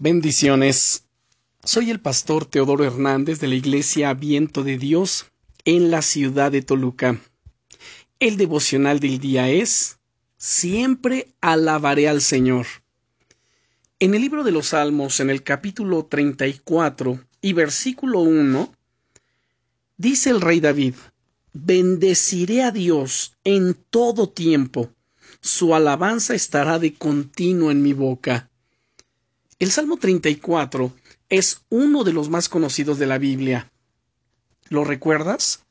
Bendiciones. Soy el pastor Teodoro Hernández de la Iglesia Viento de Dios en la ciudad de Toluca. El devocional del día es Siempre alabaré al Señor. En el libro de los Salmos, en el capítulo 34 y versículo 1, dice el rey David, Bendeciré a Dios en todo tiempo, su alabanza estará de continuo en mi boca. El Salmo 34 es uno de los más conocidos de la Biblia. ¿Lo recuerdas?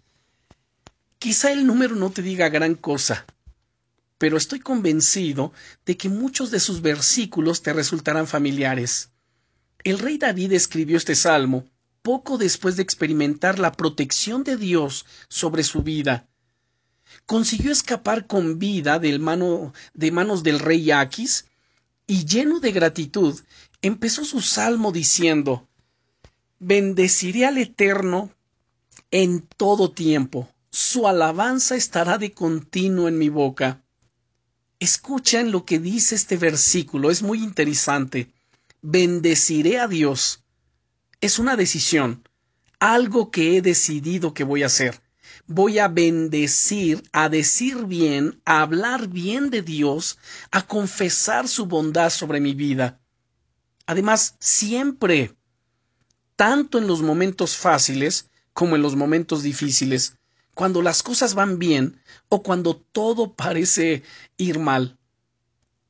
Quizá el número no te diga gran cosa, pero estoy convencido de que muchos de sus versículos te resultarán familiares. El rey David escribió este salmo poco después de experimentar la protección de Dios sobre su vida. Consiguió escapar con vida de manos del rey Aquis y lleno de gratitud empezó su salmo diciendo Bendeciré al Eterno en todo tiempo, su alabanza estará de continuo en mi boca. Escuchen lo que dice este versículo, es muy interesante. Bendeciré a Dios. Es una decisión, algo que he decidido que voy a hacer. Voy a bendecir, a decir bien, a hablar bien de Dios, a confesar su bondad sobre mi vida. Además, siempre, tanto en los momentos fáciles como en los momentos difíciles, cuando las cosas van bien o cuando todo parece ir mal.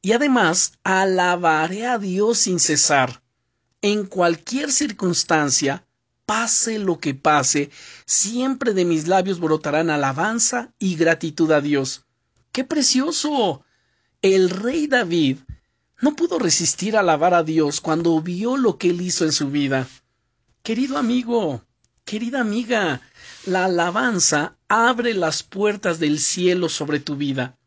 Y además, alabaré a Dios sin cesar. En cualquier circunstancia, pase lo que pase, siempre de mis labios brotarán alabanza y gratitud a Dios. ¡Qué precioso! El rey David no pudo resistir a alabar a Dios cuando vio lo que él hizo en su vida. Querido amigo, querida amiga, la alabanza abre las puertas del cielo sobre tu vida.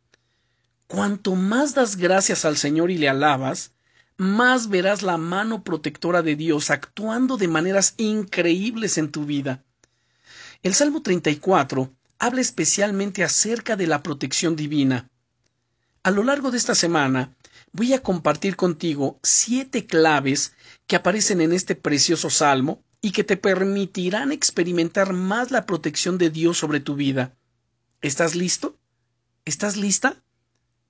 Cuanto más das gracias al Señor y le alabas, más verás la mano protectora de Dios actuando de maneras increíbles en tu vida. El Salmo 34 habla especialmente acerca de la protección divina. A lo largo de esta semana voy a compartir contigo siete claves que aparecen en este precioso salmo y que te permitirán experimentar más la protección de Dios sobre tu vida. ¿Estás listo? ¿Estás lista?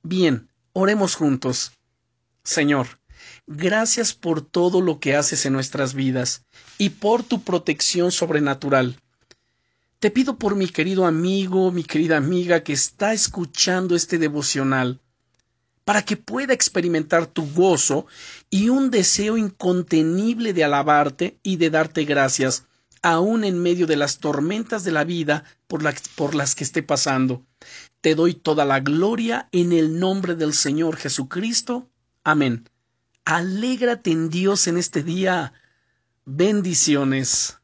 Bien, oremos juntos. Señor, gracias por todo lo que haces en nuestras vidas y por tu protección sobrenatural. Te pido por mi querido amigo, mi querida amiga que está escuchando este devocional para que pueda experimentar tu gozo y un deseo incontenible de alabarte y de darte gracias, aun en medio de las tormentas de la vida por, por las que esté pasando. Te doy toda la gloria en el nombre del Señor Jesucristo. Amén. Alégrate en Dios en este día. Bendiciones.